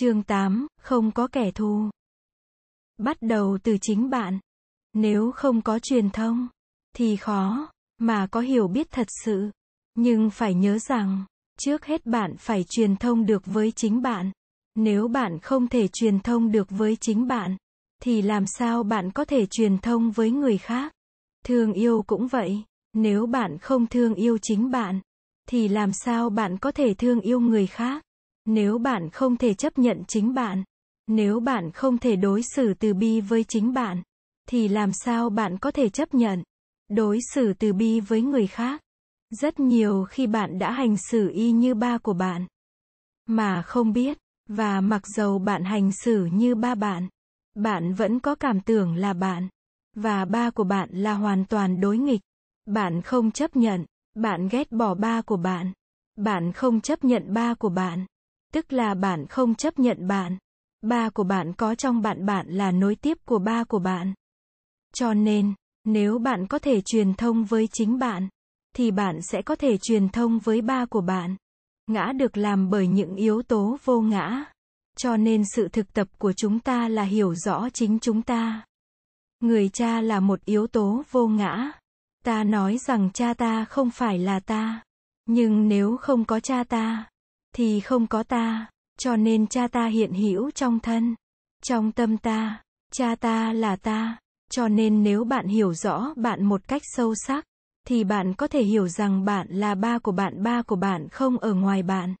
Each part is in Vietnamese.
Chương 8, không có kẻ thù. Bắt đầu từ chính bạn. Nếu không có truyền thông, thì khó, mà có hiểu biết thật sự. Nhưng phải nhớ rằng, trước hết bạn phải truyền thông được với chính bạn. Nếu bạn không thể truyền thông được với chính bạn, thì làm sao bạn có thể truyền thông với người khác? Thương yêu cũng vậy, nếu bạn không thương yêu chính bạn, thì làm sao bạn có thể thương yêu người khác? Nếu bạn không thể chấp nhận chính bạn, nếu bạn không thể đối xử từ bi với chính bạn, thì làm sao bạn có thể chấp nhận đối xử từ bi với người khác? Rất nhiều khi bạn đã hành xử y như ba của bạn mà không biết, và mặc dầu bạn hành xử như ba bạn, bạn vẫn có cảm tưởng là bạn và ba của bạn là hoàn toàn đối nghịch. Bạn không chấp nhận, bạn ghét bỏ ba của bạn. Bạn không chấp nhận ba của bạn tức là bạn không chấp nhận bạn. Ba của bạn có trong bạn bạn là nối tiếp của ba của bạn. Cho nên, nếu bạn có thể truyền thông với chính bạn, thì bạn sẽ có thể truyền thông với ba của bạn. Ngã được làm bởi những yếu tố vô ngã. Cho nên sự thực tập của chúng ta là hiểu rõ chính chúng ta. Người cha là một yếu tố vô ngã. Ta nói rằng cha ta không phải là ta. Nhưng nếu không có cha ta, thì không có ta, cho nên cha ta hiện hữu trong thân, trong tâm ta, cha ta là ta, cho nên nếu bạn hiểu rõ bạn một cách sâu sắc, thì bạn có thể hiểu rằng bạn là ba của bạn, ba của bạn không ở ngoài bạn.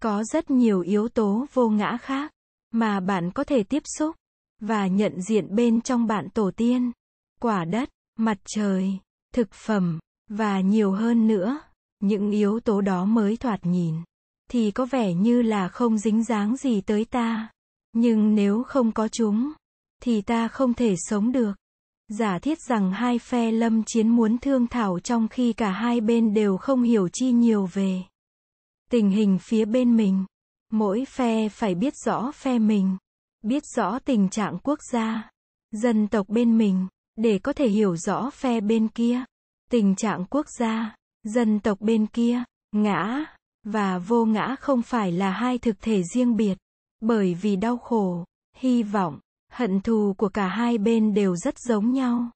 Có rất nhiều yếu tố vô ngã khác mà bạn có thể tiếp xúc và nhận diện bên trong bạn tổ tiên, quả đất, mặt trời, thực phẩm và nhiều hơn nữa. Những yếu tố đó mới thoạt nhìn thì có vẻ như là không dính dáng gì tới ta. Nhưng nếu không có chúng, thì ta không thể sống được. Giả thiết rằng hai phe lâm chiến muốn thương thảo trong khi cả hai bên đều không hiểu chi nhiều về tình hình phía bên mình. Mỗi phe phải biết rõ phe mình, biết rõ tình trạng quốc gia, dân tộc bên mình, để có thể hiểu rõ phe bên kia, tình trạng quốc gia, dân tộc bên kia, ngã, và vô ngã không phải là hai thực thể riêng biệt, bởi vì đau khổ, hy vọng, hận thù của cả hai bên đều rất giống nhau.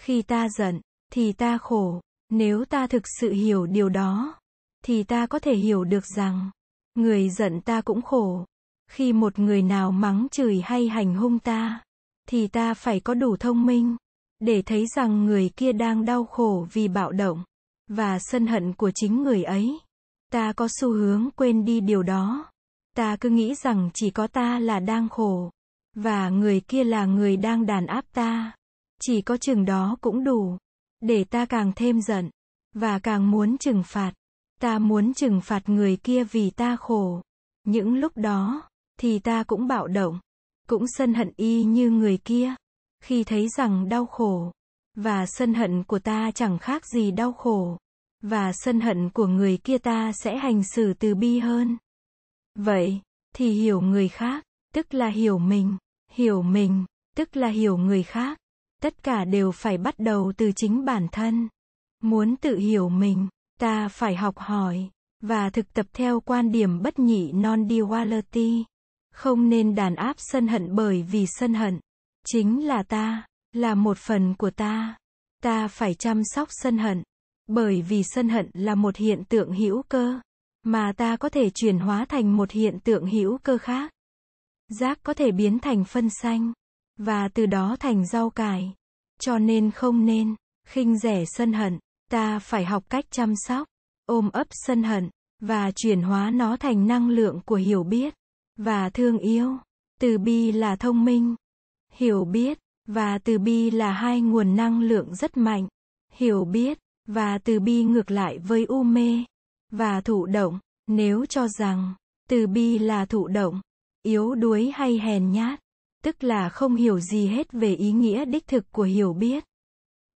Khi ta giận, thì ta khổ, nếu ta thực sự hiểu điều đó, thì ta có thể hiểu được rằng, người giận ta cũng khổ. Khi một người nào mắng chửi hay hành hung ta, thì ta phải có đủ thông minh, để thấy rằng người kia đang đau khổ vì bạo động, và sân hận của chính người ấy. Ta có xu hướng quên đi điều đó. Ta cứ nghĩ rằng chỉ có ta là đang khổ. Và người kia là người đang đàn áp ta. Chỉ có chừng đó cũng đủ. Để ta càng thêm giận. Và càng muốn trừng phạt. Ta muốn trừng phạt người kia vì ta khổ. Những lúc đó, thì ta cũng bạo động. Cũng sân hận y như người kia. Khi thấy rằng đau khổ. Và sân hận của ta chẳng khác gì đau khổ và sân hận của người kia ta sẽ hành xử từ bi hơn. Vậy, thì hiểu người khác, tức là hiểu mình, hiểu mình, tức là hiểu người khác. Tất cả đều phải bắt đầu từ chính bản thân. Muốn tự hiểu mình, ta phải học hỏi và thực tập theo quan điểm bất nhị non-duality. Không nên đàn áp sân hận bởi vì sân hận chính là ta, là một phần của ta. Ta phải chăm sóc sân hận bởi vì sân hận là một hiện tượng hữu cơ, mà ta có thể chuyển hóa thành một hiện tượng hữu cơ khác. Rác có thể biến thành phân xanh, và từ đó thành rau cải. Cho nên không nên, khinh rẻ sân hận, ta phải học cách chăm sóc, ôm ấp sân hận, và chuyển hóa nó thành năng lượng của hiểu biết, và thương yêu. Từ bi là thông minh, hiểu biết, và từ bi là hai nguồn năng lượng rất mạnh. Hiểu biết, và từ bi ngược lại với u mê và thụ động, nếu cho rằng từ bi là thụ động, yếu đuối hay hèn nhát, tức là không hiểu gì hết về ý nghĩa đích thực của hiểu biết.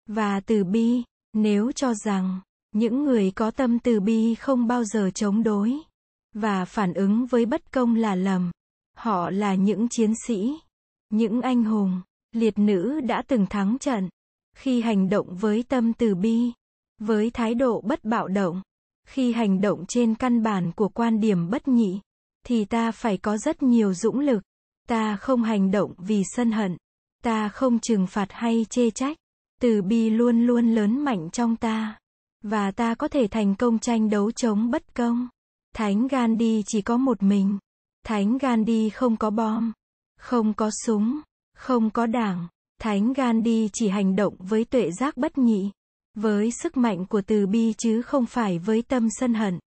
Và từ bi, nếu cho rằng những người có tâm từ bi không bao giờ chống đối và phản ứng với bất công là lầm, họ là những chiến sĩ, những anh hùng, liệt nữ đã từng thắng trận khi hành động với tâm từ bi với thái độ bất bạo động, khi hành động trên căn bản của quan điểm bất nhị, thì ta phải có rất nhiều dũng lực. Ta không hành động vì sân hận. Ta không trừng phạt hay chê trách. Từ bi luôn luôn lớn mạnh trong ta. Và ta có thể thành công tranh đấu chống bất công. Thánh Gandhi chỉ có một mình. Thánh Gandhi không có bom, không có súng, không có đảng. Thánh Gandhi chỉ hành động với tuệ giác bất nhị, với sức mạnh của từ bi chứ không phải với tâm sân hận.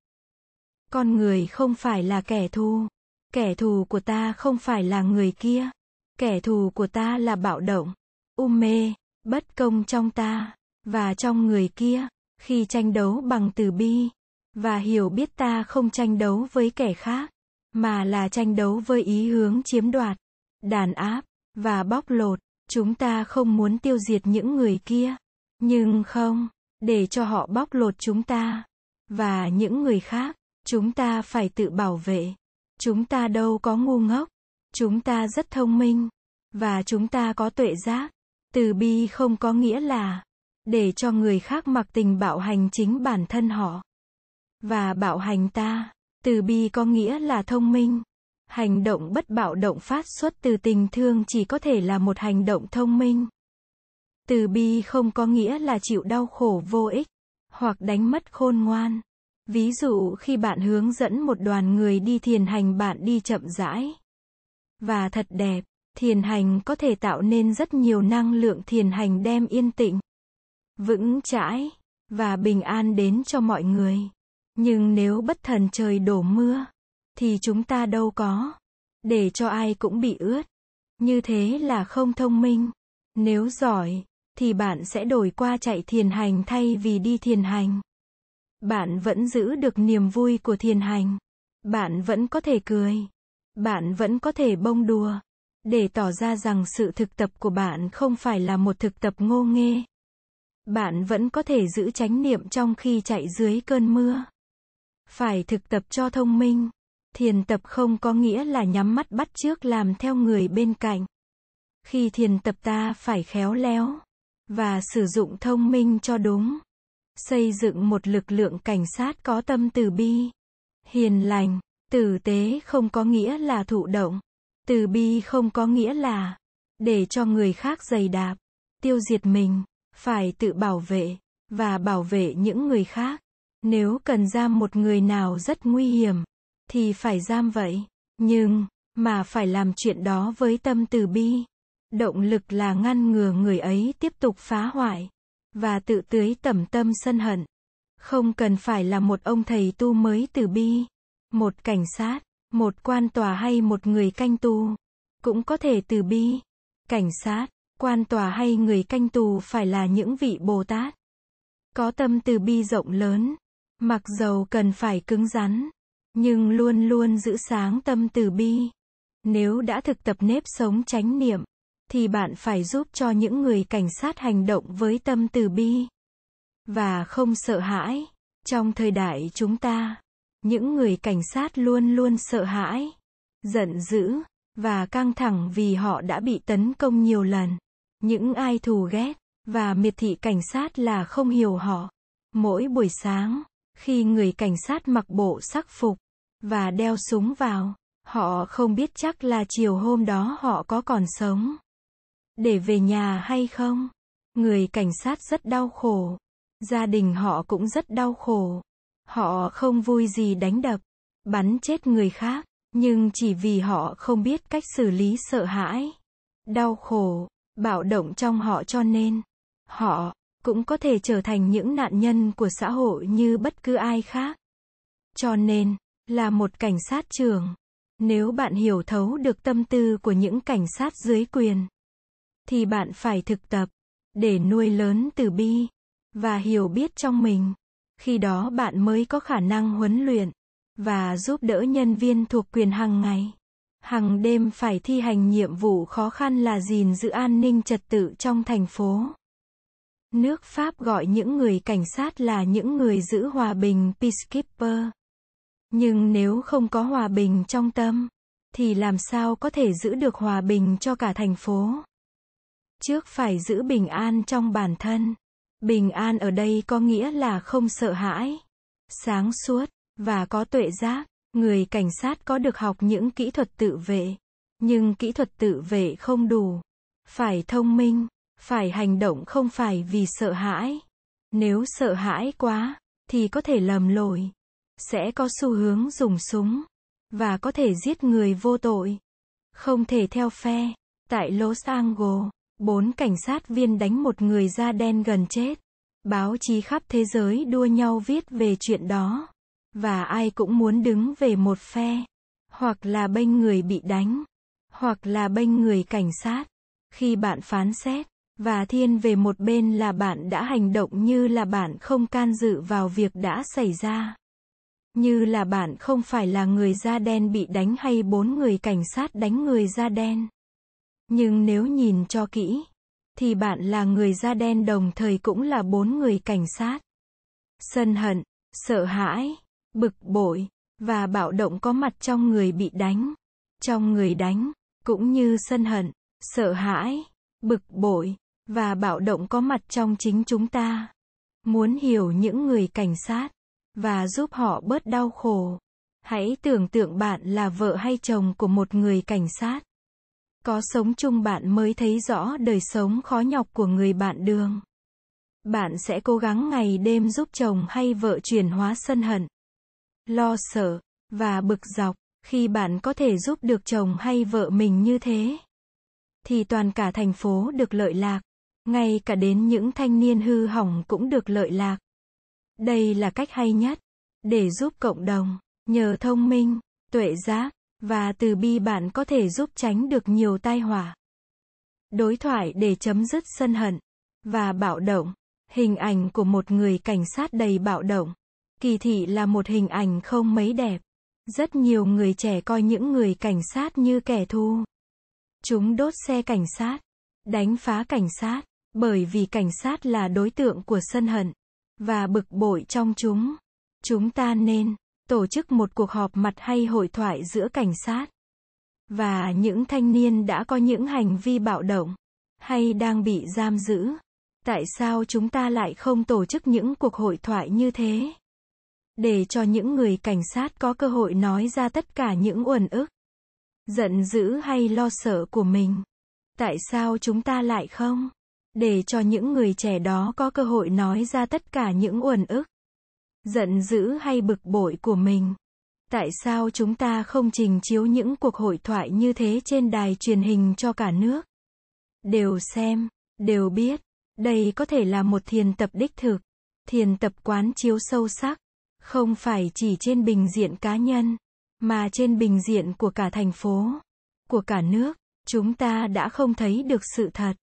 Con người không phải là kẻ thù. Kẻ thù của ta không phải là người kia. Kẻ thù của ta là bạo động, u mê, bất công trong ta, và trong người kia, khi tranh đấu bằng từ bi, và hiểu biết ta không tranh đấu với kẻ khác, mà là tranh đấu với ý hướng chiếm đoạt, đàn áp, và bóc lột. Chúng ta không muốn tiêu diệt những người kia, nhưng không, để cho họ bóc lột chúng ta, và những người khác, chúng ta phải tự bảo vệ. Chúng ta đâu có ngu ngốc, chúng ta rất thông minh, và chúng ta có tuệ giác. Từ bi không có nghĩa là để cho người khác mặc tình bạo hành chính bản thân họ và bạo hành ta. Từ bi có nghĩa là thông minh. Hành động bất bạo động phát xuất từ tình thương chỉ có thể là một hành động thông minh. Từ bi không có nghĩa là chịu đau khổ vô ích, hoặc đánh mất khôn ngoan. Ví dụ khi bạn hướng dẫn một đoàn người đi thiền hành bạn đi chậm rãi. Và thật đẹp, thiền hành có thể tạo nên rất nhiều năng lượng thiền hành đem yên tĩnh, vững chãi, và bình an đến cho mọi người. Nhưng nếu bất thần trời đổ mưa, thì chúng ta đâu có. Để cho ai cũng bị ướt. Như thế là không thông minh. Nếu giỏi, thì bạn sẽ đổi qua chạy thiền hành thay vì đi thiền hành. Bạn vẫn giữ được niềm vui của thiền hành. Bạn vẫn có thể cười. Bạn vẫn có thể bông đùa. Để tỏ ra rằng sự thực tập của bạn không phải là một thực tập ngô nghê. Bạn vẫn có thể giữ chánh niệm trong khi chạy dưới cơn mưa. Phải thực tập cho thông minh. Thiền tập không có nghĩa là nhắm mắt bắt trước làm theo người bên cạnh. Khi thiền tập ta phải khéo léo và sử dụng thông minh cho đúng. Xây dựng một lực lượng cảnh sát có tâm từ bi, hiền lành, tử tế không có nghĩa là thụ động. Từ bi không có nghĩa là để cho người khác giày đạp, tiêu diệt mình, phải tự bảo vệ và bảo vệ những người khác. Nếu cần giam một người nào rất nguy hiểm, thì phải giam vậy. Nhưng, mà phải làm chuyện đó với tâm từ bi. Động lực là ngăn ngừa người ấy tiếp tục phá hoại, và tự tưới tẩm tâm sân hận. Không cần phải là một ông thầy tu mới từ bi, một cảnh sát, một quan tòa hay một người canh tù. Cũng có thể từ bi. Cảnh sát, quan tòa hay người canh tù phải là những vị Bồ Tát. Có tâm từ bi rộng lớn, Mặc dầu cần phải cứng rắn, nhưng luôn luôn giữ sáng tâm từ bi. Nếu đã thực tập nếp sống chánh niệm, thì bạn phải giúp cho những người cảnh sát hành động với tâm từ bi và không sợ hãi. Trong thời đại chúng ta, những người cảnh sát luôn luôn sợ hãi, giận dữ và căng thẳng vì họ đã bị tấn công nhiều lần. Những ai thù ghét và miệt thị cảnh sát là không hiểu họ. Mỗi buổi sáng, khi người cảnh sát mặc bộ sắc phục và đeo súng vào, họ không biết chắc là chiều hôm đó họ có còn sống để về nhà hay không. Người cảnh sát rất đau khổ. Gia đình họ cũng rất đau khổ. Họ không vui gì đánh đập, bắn chết người khác, nhưng chỉ vì họ không biết cách xử lý sợ hãi, đau khổ, bạo động trong họ cho nên họ cũng có thể trở thành những nạn nhân của xã hội như bất cứ ai khác. Cho nên, là một cảnh sát trưởng, nếu bạn hiểu thấu được tâm tư của những cảnh sát dưới quyền, thì bạn phải thực tập để nuôi lớn từ bi và hiểu biết trong mình. Khi đó bạn mới có khả năng huấn luyện và giúp đỡ nhân viên thuộc quyền hàng ngày. Hằng đêm phải thi hành nhiệm vụ khó khăn là gìn giữ an ninh trật tự trong thành phố. Nước Pháp gọi những người cảnh sát là những người giữ hòa bình peacekeeper. Nhưng nếu không có hòa bình trong tâm, thì làm sao có thể giữ được hòa bình cho cả thành phố? Trước phải giữ bình an trong bản thân. Bình an ở đây có nghĩa là không sợ hãi, sáng suốt, và có tuệ giác. Người cảnh sát có được học những kỹ thuật tự vệ, nhưng kỹ thuật tự vệ không đủ. Phải thông minh, phải hành động không phải vì sợ hãi. Nếu sợ hãi quá, thì có thể lầm lỗi. Sẽ có xu hướng dùng súng, và có thể giết người vô tội. Không thể theo phe. Tại Los Angeles, bốn cảnh sát viên đánh một người da đen gần chết. Báo chí khắp thế giới đua nhau viết về chuyện đó. Và ai cũng muốn đứng về một phe. Hoặc là bênh người bị đánh. Hoặc là bênh người cảnh sát. Khi bạn phán xét, và thiên về một bên là bạn đã hành động như là bạn không can dự vào việc đã xảy ra. Như là bạn không phải là người da đen bị đánh hay bốn người cảnh sát đánh người da đen. Nhưng nếu nhìn cho kỹ, thì bạn là người da đen đồng thời cũng là bốn người cảnh sát. Sân hận, sợ hãi, bực bội, và bạo động có mặt trong người bị đánh, trong người đánh, cũng như sân hận, sợ hãi, bực bội, và bạo động có mặt trong chính chúng ta. Muốn hiểu những người cảnh sát, và giúp họ bớt đau khổ. Hãy tưởng tượng bạn là vợ hay chồng của một người cảnh sát. Có sống chung bạn mới thấy rõ đời sống khó nhọc của người bạn đường. Bạn sẽ cố gắng ngày đêm giúp chồng hay vợ chuyển hóa sân hận, lo sợ, và bực dọc, khi bạn có thể giúp được chồng hay vợ mình như thế. Thì toàn cả thành phố được lợi lạc. Ngay cả đến những thanh niên hư hỏng cũng được lợi lạc. Đây là cách hay nhất để giúp cộng đồng, nhờ thông minh, tuệ giác và từ bi bạn có thể giúp tránh được nhiều tai họa. Đối thoại để chấm dứt sân hận và bạo động. Hình ảnh của một người cảnh sát đầy bạo động. Kỳ thị là một hình ảnh không mấy đẹp. Rất nhiều người trẻ coi những người cảnh sát như kẻ thù. Chúng đốt xe cảnh sát, đánh phá cảnh sát, bởi vì cảnh sát là đối tượng của sân hận và bực bội trong chúng. Chúng ta nên tổ chức một cuộc họp mặt hay hội thoại giữa cảnh sát và những thanh niên đã có những hành vi bạo động hay đang bị giam giữ. Tại sao chúng ta lại không tổ chức những cuộc hội thoại như thế? Để cho những người cảnh sát có cơ hội nói ra tất cả những uẩn ức, giận dữ hay lo sợ của mình. Tại sao chúng ta lại không? để cho những người trẻ đó có cơ hội nói ra tất cả những uẩn ức, giận dữ hay bực bội của mình. Tại sao chúng ta không trình chiếu những cuộc hội thoại như thế trên đài truyền hình cho cả nước? Đều xem, đều biết, đây có thể là một thiền tập đích thực, thiền tập quán chiếu sâu sắc, không phải chỉ trên bình diện cá nhân, mà trên bình diện của cả thành phố, của cả nước. Chúng ta đã không thấy được sự thật.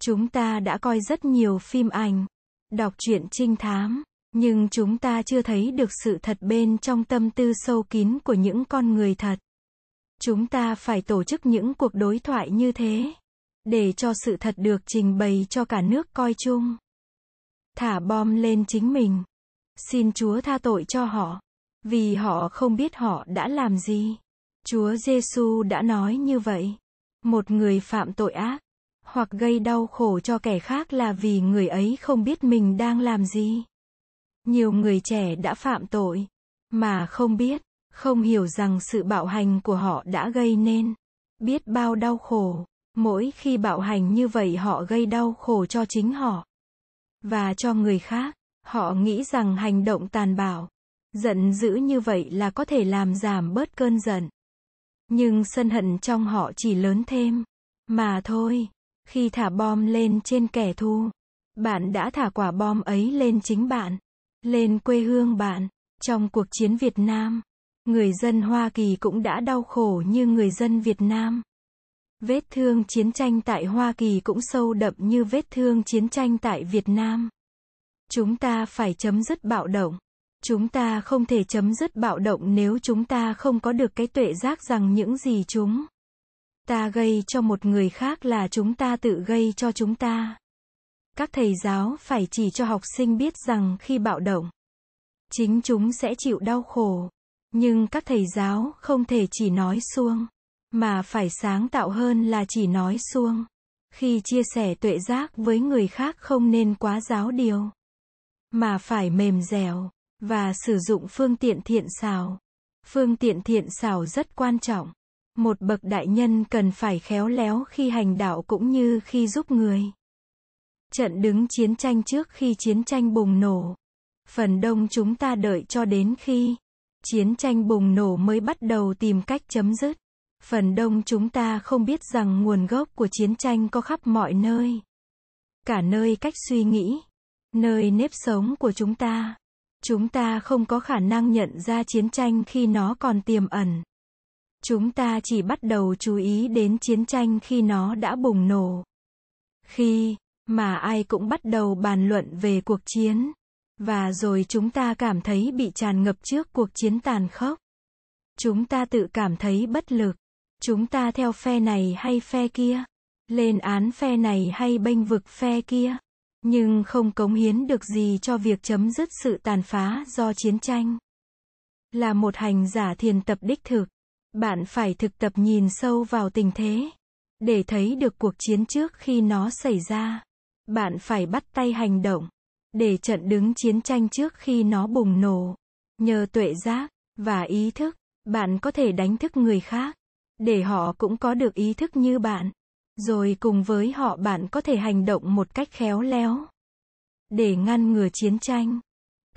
Chúng ta đã coi rất nhiều phim ảnh, đọc truyện trinh thám, nhưng chúng ta chưa thấy được sự thật bên trong tâm tư sâu kín của những con người thật. Chúng ta phải tổ chức những cuộc đối thoại như thế, để cho sự thật được trình bày cho cả nước coi chung. Thả bom lên chính mình. Xin Chúa tha tội cho họ, vì họ không biết họ đã làm gì. Chúa Giêsu đã nói như vậy. Một người phạm tội ác, hoặc gây đau khổ cho kẻ khác là vì người ấy không biết mình đang làm gì. Nhiều người trẻ đã phạm tội, mà không biết, không hiểu rằng sự bạo hành của họ đã gây nên biết bao đau khổ. Mỗi khi bạo hành như vậy họ gây đau khổ cho chính họ và cho người khác. Họ nghĩ rằng hành động tàn bạo, giận dữ như vậy là có thể làm giảm bớt cơn giận. Nhưng sân hận trong họ chỉ lớn thêm, mà thôi. Khi thả bom lên trên kẻ thù, bạn đã thả quả bom ấy lên chính bạn, lên quê hương bạn. Trong cuộc chiến Việt Nam, người dân Hoa Kỳ cũng đã đau khổ như người dân Việt Nam. Vết thương chiến tranh tại Hoa Kỳ cũng sâu đậm như vết thương chiến tranh tại Việt Nam. Chúng ta phải chấm dứt bạo động. Chúng ta không thể chấm dứt bạo động nếu chúng ta không có được cái tuệ giác rằng những gì chúng ta gây cho một người khác là chúng ta tự gây cho chúng ta. Các thầy giáo phải chỉ cho học sinh biết rằng khi bạo động, chính chúng sẽ chịu đau khổ. Nhưng các thầy giáo không thể chỉ nói xuông, mà phải sáng tạo hơn là chỉ nói xuông. Khi chia sẻ tuệ giác với người khác không nên quá giáo điều, mà phải mềm dẻo, và sử dụng phương tiện thiện xảo. Phương tiện thiện xảo rất quan trọng. Một bậc đại nhân cần phải khéo léo khi hành đạo cũng như khi giúp người. Trận đứng chiến tranh trước khi chiến tranh bùng nổ. Phần đông chúng ta đợi cho đến khi chiến tranh bùng nổ mới bắt đầu tìm cách chấm dứt. Phần đông chúng ta không biết rằng nguồn gốc của chiến tranh có khắp mọi nơi. Cả nơi cách suy nghĩ, nơi nếp sống của chúng ta. Chúng ta không có khả năng nhận ra chiến tranh khi nó còn tiềm ẩn. Chúng ta chỉ bắt đầu chú ý đến chiến tranh khi nó đã bùng nổ. Khi mà ai cũng bắt đầu bàn luận về cuộc chiến. Và rồi chúng ta cảm thấy bị tràn ngập trước cuộc chiến tàn khốc. Chúng ta tự cảm thấy bất lực. Chúng ta theo phe này hay phe kia. Lên án phe này hay bênh vực phe kia. Nhưng không cống hiến được gì cho việc chấm dứt sự tàn phá do chiến tranh. Là một hành giả thiền tập đích thực. Bạn phải thực tập nhìn sâu vào tình thế. Để thấy được cuộc chiến trước khi nó xảy ra. Bạn phải bắt tay hành động. Để trận đứng chiến tranh trước khi nó bùng nổ. Nhờ tuệ giác, và ý thức, bạn có thể đánh thức người khác. Để họ cũng có được ý thức như bạn. Rồi cùng với họ bạn có thể hành động một cách khéo léo. Để ngăn ngừa chiến tranh.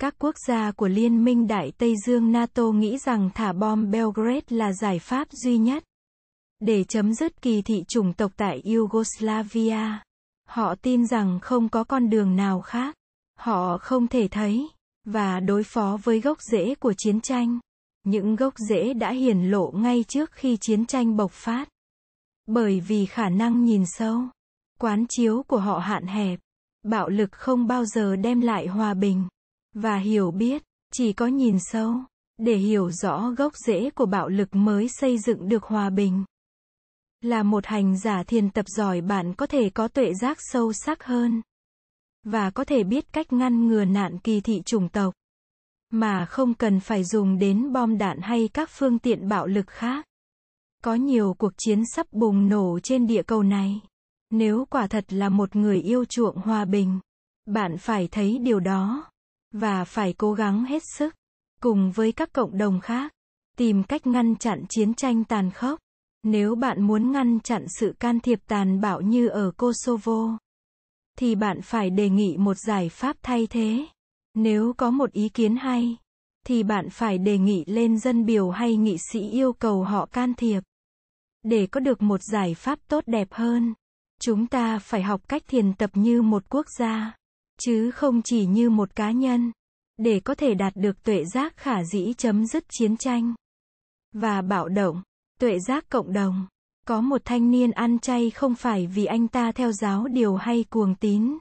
Các quốc gia của Liên minh Đại Tây Dương NATO nghĩ rằng thả bom Belgrade là giải pháp duy nhất. Để chấm dứt kỳ thị chủng tộc tại Yugoslavia. Họ tin rằng không có con đường nào khác. Họ không thể thấy và đối phó với gốc rễ của chiến tranh. Những gốc rễ đã hiển lộ ngay trước khi chiến tranh bộc phát. Bởi vì khả năng nhìn sâu, quán chiếu của họ hạn hẹp, bạo lực không bao giờ đem lại hòa bình và hiểu biết, chỉ có nhìn sâu để hiểu rõ gốc rễ của bạo lực mới xây dựng được hòa bình. Là một hành giả thiền tập giỏi bạn có thể có tuệ giác sâu sắc hơn và có thể biết cách ngăn ngừa nạn kỳ thị chủng tộc mà không cần phải dùng đến bom đạn hay các phương tiện bạo lực khác. Có nhiều cuộc chiến sắp bùng nổ trên địa cầu này. Nếu quả thật là một người yêu chuộng hòa bình, bạn phải thấy điều đó và phải cố gắng hết sức cùng với các cộng đồng khác tìm cách ngăn chặn chiến tranh tàn khốc. Nếu bạn muốn ngăn chặn sự can thiệp tàn bạo như ở Kosovo, thì bạn phải đề nghị một giải pháp thay thế. Nếu có một ý kiến hay, thì bạn phải đề nghị lên dân biểu hay nghị sĩ yêu cầu họ can thiệp. Để có được một giải pháp tốt đẹp hơn, chúng ta phải học cách thiền tập như một quốc gia, chứ không chỉ như một cá nhân, để có thể đạt được tuệ giác khả dĩ chấm dứt chiến tranh và bạo động, tuệ giác cộng đồng. Có một thanh niên ăn chay không phải vì anh ta theo giáo điều hay cuồng tín,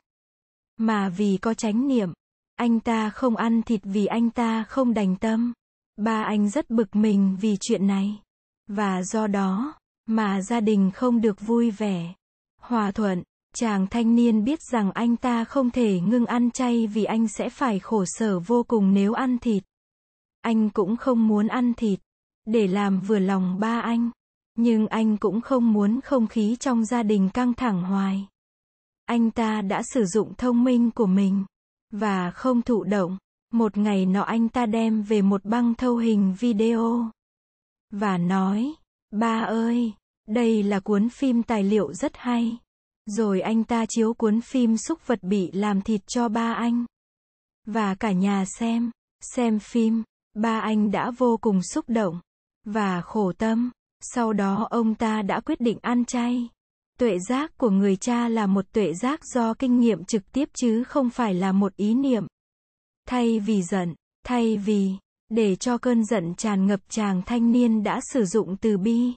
mà vì có chánh niệm. Anh ta không ăn thịt vì anh ta không đành tâm. Ba anh rất bực mình vì chuyện này. Và do đó, mà gia đình không được vui vẻ. Hòa thuận, chàng thanh niên biết rằng anh ta không thể ngưng ăn chay vì anh sẽ phải khổ sở vô cùng nếu ăn thịt. Anh cũng không muốn ăn thịt. Để làm vừa lòng ba anh. Nhưng anh cũng không muốn không khí trong gia đình căng thẳng hoài. Anh ta đã sử dụng thông minh của mình và không thụ động. Một ngày nọ anh ta đem về một băng thâu hình video và nói, ba ơi, đây là cuốn phim tài liệu rất hay. Rồi anh ta chiếu cuốn phim xúc vật bị làm thịt cho ba anh. Và cả nhà xem, xem phim, ba anh đã vô cùng xúc động và khổ tâm. Sau đó ông ta đã quyết định ăn chay. Tuệ giác của người cha là một tuệ giác do kinh nghiệm trực tiếp chứ không phải là một ý niệm. Thay vì giận, thay vì, để cho cơn giận tràn ngập chàng thanh niên đã sử dụng từ bi.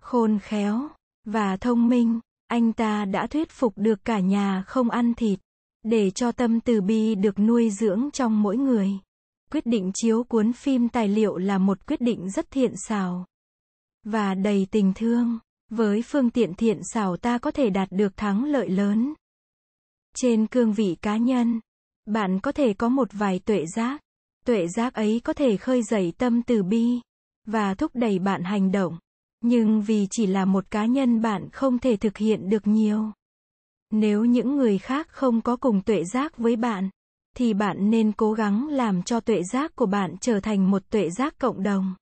Khôn khéo, và thông minh, anh ta đã thuyết phục được cả nhà không ăn thịt, để cho tâm từ bi được nuôi dưỡng trong mỗi người. Quyết định chiếu cuốn phim tài liệu là một quyết định rất thiện xảo và đầy tình thương. Với phương tiện thiện xảo ta có thể đạt được thắng lợi lớn. Trên cương vị cá nhân, bạn có thể có một vài tuệ giác. Tuệ giác ấy có thể khơi dậy tâm từ bi và thúc đẩy bạn hành động. Nhưng vì chỉ là một cá nhân bạn không thể thực hiện được nhiều. Nếu những người khác không có cùng tuệ giác với bạn, thì bạn nên cố gắng làm cho tuệ giác của bạn trở thành một tuệ giác cộng đồng.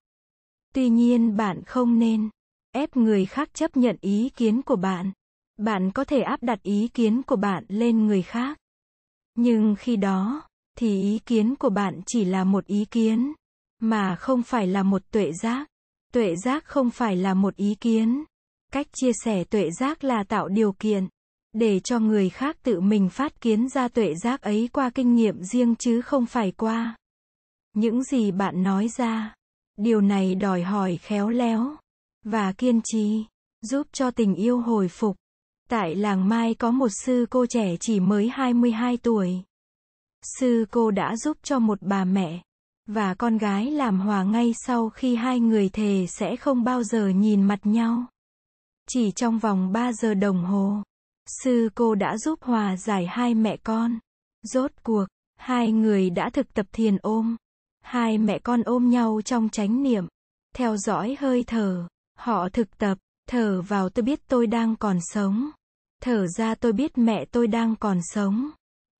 Tuy nhiên bạn không nên ép người khác chấp nhận ý kiến của bạn. Bạn có thể áp đặt ý kiến của bạn lên người khác. Nhưng khi đó, thì ý kiến của bạn chỉ là một ý kiến, mà không phải là một tuệ giác. Tuệ giác không phải là một ý kiến. Cách chia sẻ tuệ giác là tạo điều kiện để cho người khác tự mình phát kiến ra tuệ giác ấy qua kinh nghiệm riêng chứ không phải qua những gì bạn nói ra. Điều này đòi hỏi khéo léo và kiên trì, giúp cho tình yêu hồi phục. Tại làng Mai có một sư cô trẻ chỉ mới 22 tuổi. Sư cô đã giúp cho một bà mẹ và con gái làm hòa ngay sau khi hai người thề sẽ không bao giờ nhìn mặt nhau. Chỉ trong vòng 3 giờ đồng hồ, sư cô đã giúp hòa giải hai mẹ con. Rốt cuộc, hai người đã thực tập thiền ôm. Hai mẹ con ôm nhau trong chánh niệm, theo dõi hơi thở. Họ thực tập, thở vào tôi biết tôi đang còn sống. Thở ra tôi biết mẹ tôi đang còn sống.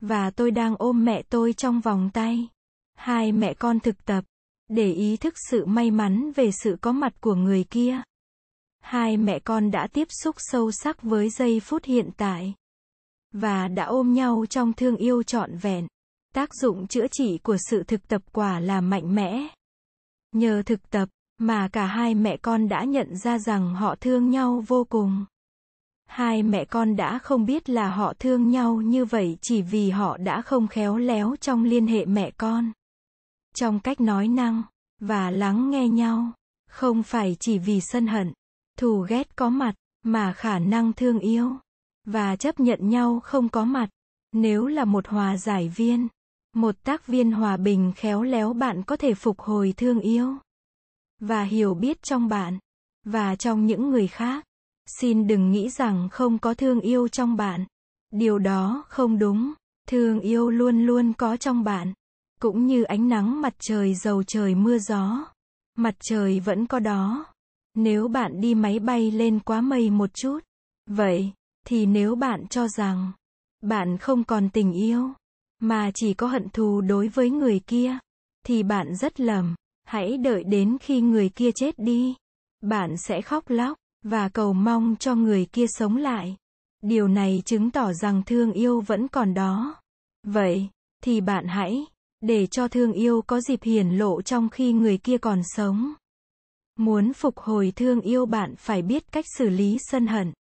Và tôi đang ôm mẹ tôi trong vòng tay. Hai mẹ con thực tập, để ý thức sự may mắn về sự có mặt của người kia. Hai mẹ con đã tiếp xúc sâu sắc với giây phút hiện tại. Và đã ôm nhau trong thương yêu trọn vẹn. Tác dụng chữa trị của sự thực tập quả là mạnh mẽ. Nhờ thực tập, mà cả hai mẹ con đã nhận ra rằng họ thương nhau vô cùng. Hai mẹ con đã không biết là họ thương nhau như vậy chỉ vì họ đã không khéo léo trong liên hệ mẹ con. Trong cách nói năng và lắng nghe nhau, không phải chỉ vì sân hận, thù ghét có mặt, mà khả năng thương yêu và chấp nhận nhau không có mặt. Nếu là một hòa giải viên, một tác viên hòa bình khéo léo bạn có thể phục hồi thương yêu và hiểu biết trong bạn và trong những người khác. Xin đừng nghĩ rằng không có thương yêu trong bạn. Điều đó không đúng. Thương yêu luôn luôn có trong bạn. Cũng như ánh nắng mặt trời dầu trời mưa gió. Mặt trời vẫn có đó. Nếu bạn đi máy bay lên quá mây một chút. Vậy, thì nếu bạn cho rằng bạn không còn tình yêu, mà chỉ có hận thù đối với người kia, thì bạn rất lầm. Hãy đợi đến khi người kia chết đi. Bạn sẽ khóc lóc và cầu mong cho người kia sống lại. Điều này chứng tỏ rằng thương yêu vẫn còn đó. Vậy, thì bạn hãy để cho thương yêu có dịp hiển lộ trong khi người kia còn sống. Muốn phục hồi thương yêu bạn phải biết cách xử lý sân hận.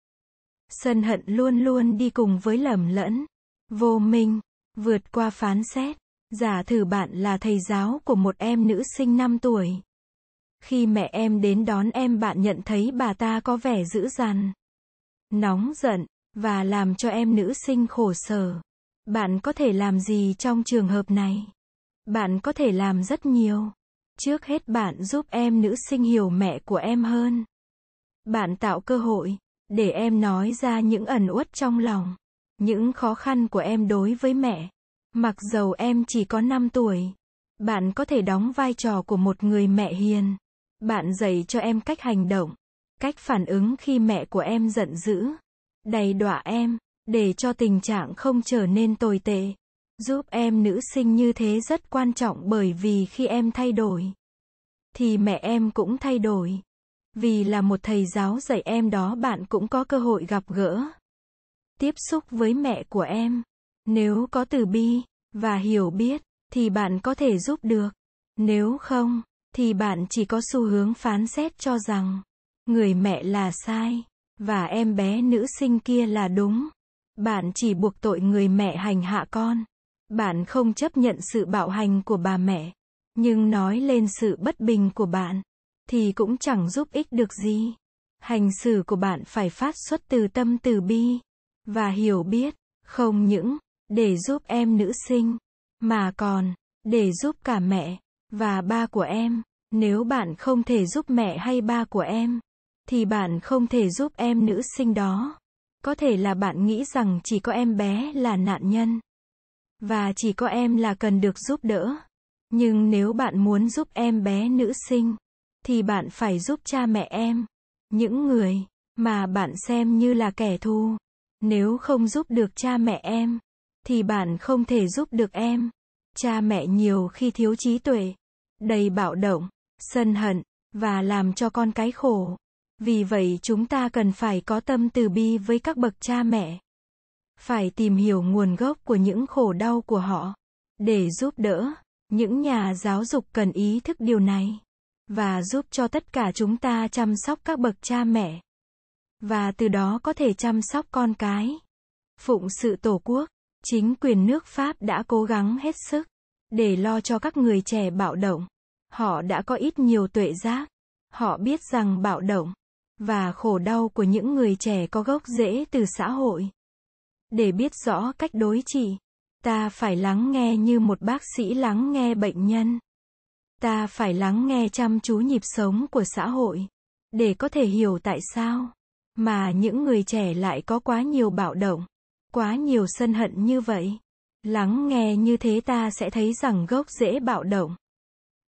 Sân hận luôn luôn đi cùng với lầm lẫn, vô minh, vượt qua phán xét. Giả thử bạn là thầy giáo của một em nữ sinh 5 tuổi. Khi mẹ em đến đón em bạn nhận thấy bà ta có vẻ dữ dằn, nóng giận, và làm cho em nữ sinh khổ sở. Bạn có thể làm gì trong trường hợp này? Bạn có thể làm rất nhiều. Trước hết bạn giúp em nữ sinh hiểu mẹ của em hơn. Bạn tạo cơ hội để em nói ra những ẩn uất trong lòng, những khó khăn của em đối với mẹ. Mặc dầu em chỉ có 5 tuổi, bạn có thể đóng vai trò của một người mẹ hiền. Bạn dạy cho em cách hành động, cách phản ứng khi mẹ của em giận dữ, đầy đọa em, để cho tình trạng không trở nên tồi tệ. Giúp em nữ sinh như thế rất quan trọng bởi vì khi em thay đổi, thì mẹ em cũng thay đổi. Vì là một thầy giáo dạy em đó bạn cũng có cơ hội gặp gỡ, tiếp xúc với mẹ của em. Nếu có từ bi và hiểu biết thì bạn có thể giúp được. Nếu không thì bạn chỉ có xu hướng phán xét cho rằng người mẹ là sai và em bé nữ sinh kia là đúng. Bạn chỉ buộc tội người mẹ hành hạ con. Bạn không chấp nhận sự bạo hành của bà mẹ, nhưng nói lên sự bất bình của bạn thì cũng chẳng giúp ích được gì. Hành xử của bạn phải phát xuất từ tâm từ bi và hiểu biết, không những để giúp em nữ sinh, mà còn để giúp cả mẹ và ba của em. Nếu bạn không thể giúp mẹ hay ba của em, thì bạn không thể giúp em nữ sinh đó. Có thể là bạn nghĩ rằng chỉ có em bé là nạn nhân và chỉ có em là cần được giúp đỡ. Nhưng nếu bạn muốn giúp em bé nữ sinh, thì bạn phải giúp cha mẹ em, những người mà bạn xem như là kẻ thù. Nếu không giúp được cha mẹ em, thì bạn không thể giúp được em. Cha mẹ nhiều khi thiếu trí tuệ, đầy bạo động, sân hận, và làm cho con cái khổ. Vì vậy chúng ta cần phải có tâm từ bi với các bậc cha mẹ. Phải tìm hiểu nguồn gốc của những khổ đau của họ để giúp đỡ. Những nhà giáo dục cần ý thức điều này và giúp cho tất cả chúng ta chăm sóc các bậc cha mẹ và từ đó có thể chăm sóc con cái. Phụng sự Tổ quốc, chính quyền nước Pháp đã cố gắng hết sức để lo cho các người trẻ bạo động. Họ đã có ít nhiều tuệ giác. Họ biết rằng bạo động và khổ đau của những người trẻ có gốc rễ từ xã hội. Để biết rõ cách đối trị, ta phải lắng nghe như một bác sĩ lắng nghe bệnh nhân. Ta phải lắng nghe chăm chú nhịp sống của xã hội để có thể hiểu tại sao mà những người trẻ lại có quá nhiều bạo động, quá nhiều sân hận như vậy. Lắng nghe như thế ta sẽ thấy rằng gốc rễ bạo động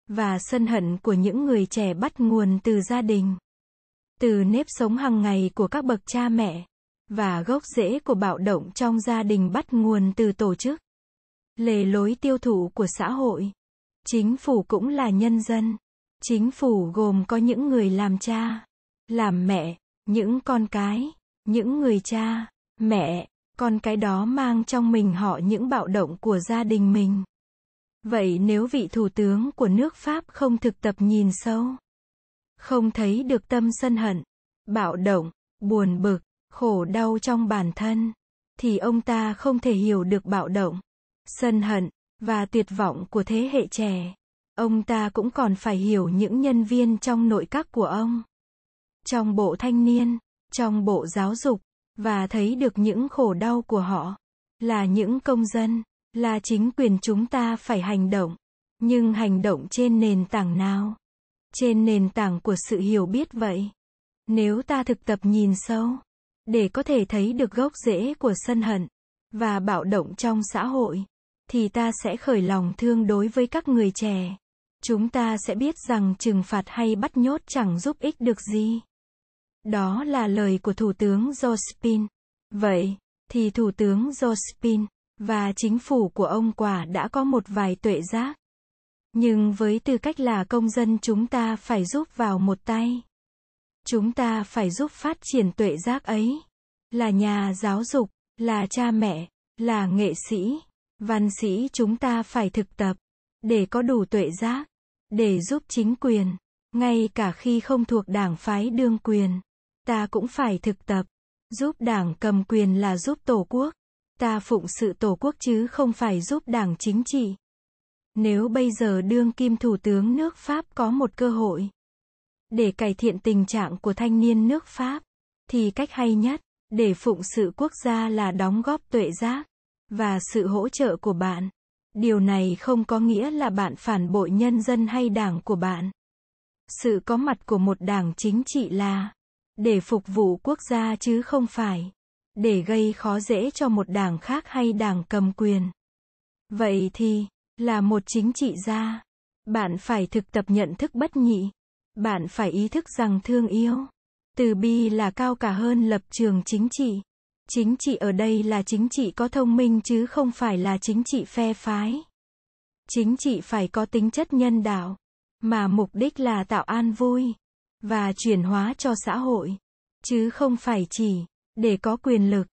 và sân hận của những người trẻ bắt nguồn từ gia đình, từ nếp sống hàng ngày của các bậc cha mẹ và gốc rễ của bạo động trong gia đình bắt nguồn từ tổ chức, lề lối tiêu thụ của xã hội. Chính phủ cũng là nhân dân. Chính phủ gồm có những người làm cha, làm mẹ, những con cái, những người cha, mẹ, con cái đó mang trong mình họ những bạo động của gia đình mình. Vậy nếu vị thủ tướng của nước Pháp không thực tập nhìn sâu, không thấy được tâm sân hận, bạo động, buồn bực, khổ đau trong bản thân, thì ông ta không thể hiểu được bạo động, sân hận, và tuyệt vọng của thế hệ trẻ. Ông ta cũng còn phải hiểu những nhân viên trong nội các của ông. Trong bộ thanh niên, trong bộ giáo dục, và thấy được những khổ đau của họ. Là những công dân, là chính quyền chúng ta phải hành động. Nhưng hành động trên nền tảng nào? Trên nền tảng của sự hiểu biết vậy. Nếu ta thực tập nhìn sâu, để có thể thấy được gốc rễ của sân hận, và bạo động trong xã hội, thì ta sẽ khởi lòng thương đối với các người trẻ. Chúng ta sẽ biết rằng trừng phạt hay bắt nhốt chẳng giúp ích được gì. Đó là lời của Thủ tướng Jospin. Vậy, thì Thủ tướng Jospin và chính phủ của ông quả đã có một vài tuệ giác. Nhưng với tư cách là công dân chúng ta phải giúp vào một tay. Chúng ta phải giúp phát triển tuệ giác ấy. Là nhà giáo dục, là cha mẹ, là nghệ sĩ, văn sĩ chúng ta phải thực tập. Để có đủ tuệ giác. Để giúp chính quyền. Ngay cả khi không thuộc đảng phái đương quyền. Ta cũng phải thực tập. Giúp đảng cầm quyền là giúp tổ quốc. Ta phụng sự tổ quốc chứ không phải giúp đảng chính trị. Nếu bây giờ đương kim thủ tướng nước Pháp có một cơ hội để cải thiện tình trạng của thanh niên nước Pháp, thì cách hay nhất để phụng sự quốc gia là đóng góp tuệ giác và sự hỗ trợ của bạn. Điều này không có nghĩa là bạn phản bội nhân dân hay đảng của bạn. Sự có mặt của một đảng chính trị là để phục vụ quốc gia chứ không phải để gây khó dễ cho một đảng khác hay đảng cầm quyền. Vậy thì, là một chính trị gia, bạn phải thực tập nhận thức bất nhị. Bạn phải ý thức rằng thương yêu, từ bi là cao cả hơn lập trường chính trị. Chính trị ở đây là chính trị có thông minh chứ không phải là chính trị phe phái. Chính trị phải có tính chất nhân đạo, mà mục đích là tạo an vui và chuyển hóa cho xã hội, chứ không phải chỉ để có quyền lực.